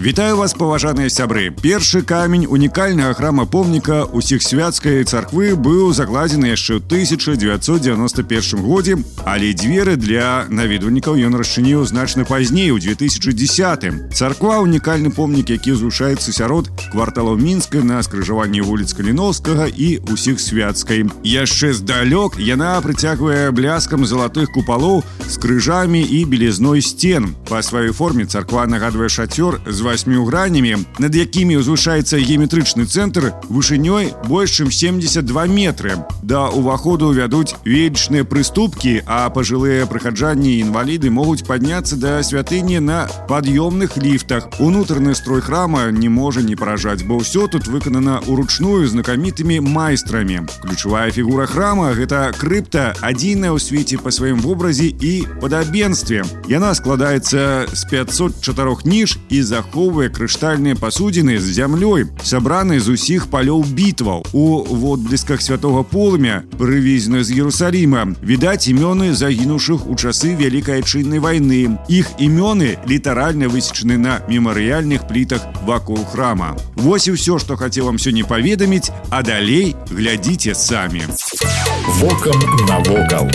Вітаю вас паважаныя сябры першы камень унікальнага храма помніка усіх свяцкай царквы быў закладзены яшчэ ў 1991 годзе але дзверы для наведвальнікаў ён расчыніў значна пазней у 2010 царква унікальны помнік які зрушаецца сярод кварталаў мінска на скрыжаванні вуліц каліновскага і усіх свяцкай яшчэ здалёк яна прыцягвае бляскам залатых купалоў з крыжамі і белізной сцен па сваёй форме царква нагадвае шацёр з восьмю гранямі над якімі ўзвышаецца геаметрычны цэнтр вышынёй больш чым 72 метры да уваходу вядуць вечныя прыступкі а пажылыя прыхаджанні інваліды могуць падняцца да святыні на пад'ёмных ліфтах унутраны строй храма не можа не паражаць бо ўсё тут выканана уручную знакамітымі майстрамі ключавая фігура храма гэта крыпта адзіная ў свеце па сваім вобразе і падабенстве яна складаецца з 504 ніж і заход захоўвае крыштальныя пасудзіны з зямлёй сабраны з усіх палёў бітваў у водблісках святого полымя прывезены з Ерусаліма відаць імёны загінуўшых у часы вялікай адчыннай вайны іх імёны літаральна высечаны на мемарыяльных плітах вакол храма Вось і ўсё што хацеў вам сёння паведаміць а далей глядзіце самі Вокам навокал.